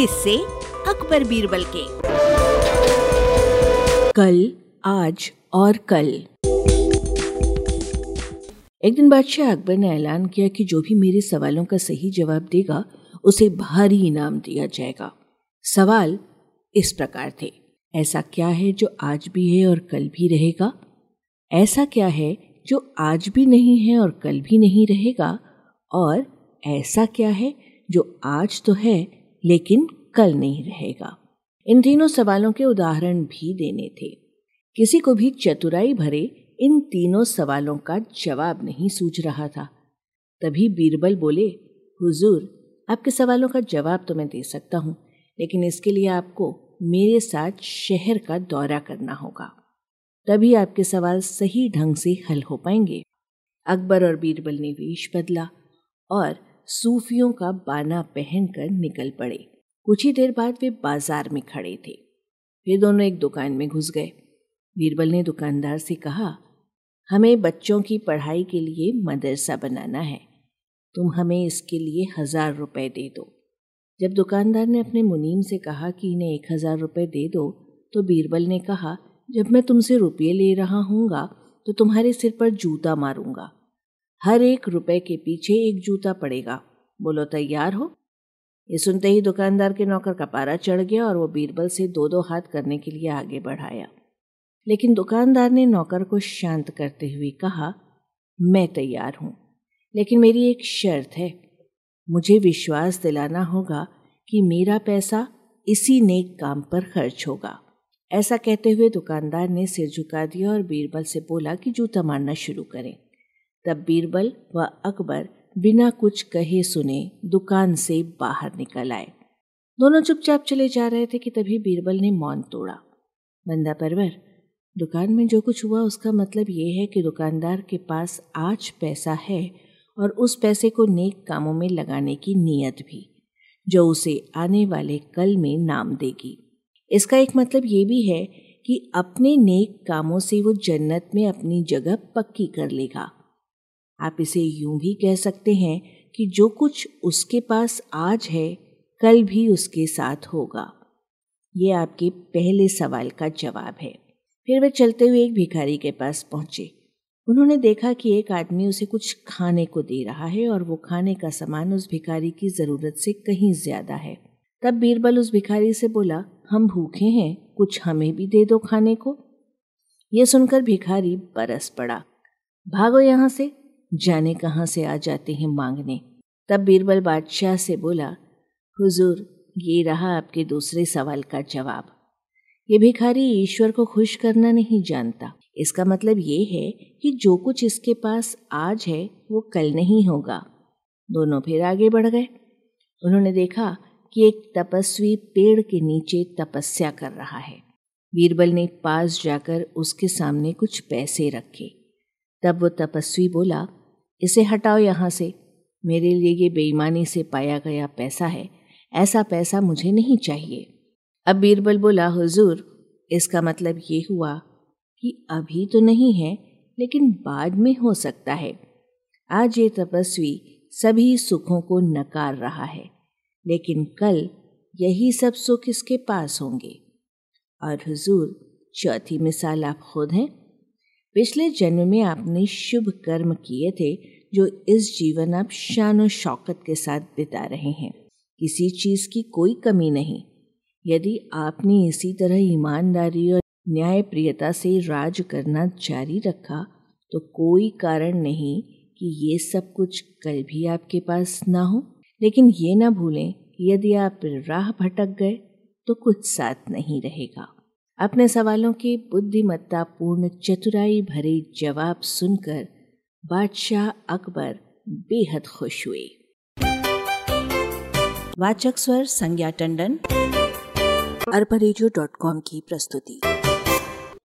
किससे अकबर बीरबल के। कल, आज और कल। एक दिन बादशाह अकबर ने ऐलान किया कि जो भी मेरे सवालों का सही जवाब देगा, उसे भारी इनाम दिया जाएगा। सवाल इस प्रकार थे। ऐसा क्या है जो आज भी है और कल भी रहेगा? ऐसा क्या है जो आज भी नहीं है और कल भी नहीं रहेगा? और ऐसा क्या है जो आज तो है लेकिन कल नहीं रहेगा। इन तीनों सवालों के उदाहरण भी देने थे। किसी को भी चतुराई भरे इन तीनों सवालों का जवाब नहीं सूझ रहा था। तभी बीरबल बोले, हुजूर, आपके सवालों का जवाब तो मैं दे सकता हूँ, लेकिन इसके लिए आपको मेरे साथ शहर का दौरा करना होगा। तभी आपके सवाल सही ढंग से हल हो पाएँगे। अकबर और बीरबल ने वेश बदला और सूफियों का बाना पहनकर निकल पड़े। कुछ ही देर बाद वे बाज़ार में खड़े थे। वे दोनों एक दुकान में घुस गए। बीरबल ने दुकानदार से कहा, हमें बच्चों की पढ़ाई के लिए मदरसा बनाना है। तुम हमें इसके लिए हज़ार रुपए दे दो। जब दुकानदार ने अपने मुनीम से कहा कि इन्हें एक हज़ार रुपये दे दो तो बीरबल ने कहा, जब मैं तुमसे रुपये ले रहा हूँगा तो तुम्हारे सिर पर जूता मारूँगा। हर एक रुपए के पीछे एक जूता पड़ेगा। बोलो, तैयार हो? ये सुनते ही दुकानदार के नौकर का पारा चढ़ गया और वो बीरबल से दो दो हाथ करने के लिए आगे बढ़ाया। लेकिन दुकानदार ने नौकर को शांत करते हुए कहा, मैं तैयार हूँ, लेकिन मेरी एक शर्त है। मुझे विश्वास दिलाना होगा कि मेरा पैसा इसी नेक काम पर खर्च होगा। ऐसा कहते हुए दुकानदार ने सिर झुका दिया और बीरबल से बोला कि जूता मारना शुरू करें। तब बीरबल व अकबर बिना कुछ कहे सुने दुकान से बाहर निकल आए। दोनों चुपचाप चले जा रहे थे कि तभी बीरबल ने मौन तोड़ा। बंदा परवर, दुकान में जो कुछ हुआ उसका मतलब ये है कि दुकानदार के पास आज पैसा है और उस पैसे को नेक कामों में लगाने की नीयत भी, जो उसे आने वाले कल में नाम देगी। इसका एक मतलब ये भी है कि अपने नेक कामों से वो जन्नत में अपनी जगह पक्की कर लेगा। आप इसे यूँ भी कह सकते हैं कि जो कुछ उसके पास आज है, कल भी उसके साथ होगा। ये आपके पहले सवाल का जवाब है। फिर वे चलते हुए एक भिखारी के पास पहुँचे। उन्होंने देखा कि एक आदमी उसे कुछ खाने को दे रहा है और वो खाने का सामान उस भिखारी की ज़रूरत से कहीं ज़्यादा है। तब बीरबल उस भिखारी से बोला, हम भूखे हैं, कुछ हमें भी दे दो खाने को? यह सुनकर भिखारी बरस पड़ा। भागो यहाँ से जाने कहाँ से आ जाते हैं मांगने। तब बीरबल बादशाह से बोला, हुजूर, ये रहा आपके दूसरे सवाल का जवाब। ये भिखारी ईश्वर को खुश करना नहीं जानता। इसका मतलब ये है कि जो कुछ इसके पास आज है, वो कल नहीं होगा। दोनों फिर आगे बढ़ गए। उन्होंने देखा कि एक तपस्वी पेड़ के नीचे तपस्या कर रहा है। बीरबल ने पास जाकर उसके सामने कुछ पैसे रखे। तब वो तपस्वी बोला इसे हटाओ यहाँ से। मेरे लिए ये बेईमानी से पाया गया पैसा है। ऐसा पैसा मुझे नहीं चाहिए। अब बीरबल बोला, हुजूर, इसका मतलब ये हुआ कि अभी तो नहीं है, लेकिन बाद में हो सकता है। आज ये तपस्वी सभी सुखों को नकार रहा है, लेकिन कल यही सब सुख इसके पास होंगे। और हुजूर, चौथी मिसाल आप खुद हैं? पिछले जन्म में आपने शुभ कर्म किए थे, जो इस जीवन आप शान शौकत के साथ बिता रहे हैं। किसी चीज़ की कोई कमी नहीं। यदि आपने इसी तरह ईमानदारी और न्याय प्रियता से राज करना जारी रखा तो कोई कारण नहीं कि ये सब कुछ कल भी आपके पास ना हो। लेकिन ये ना भूलें कि यदि आप राह भटक गए तो कुछ साथ नहीं रहेगा। अपने सवालों के बुद्धिमत्तापूर्ण चतुराई भरे जवाब सुनकर बादशाह अकबर बेहद खुश हुए। वाचक स्वर संज्ञा टंडन। कॉम की प्रस्तुति।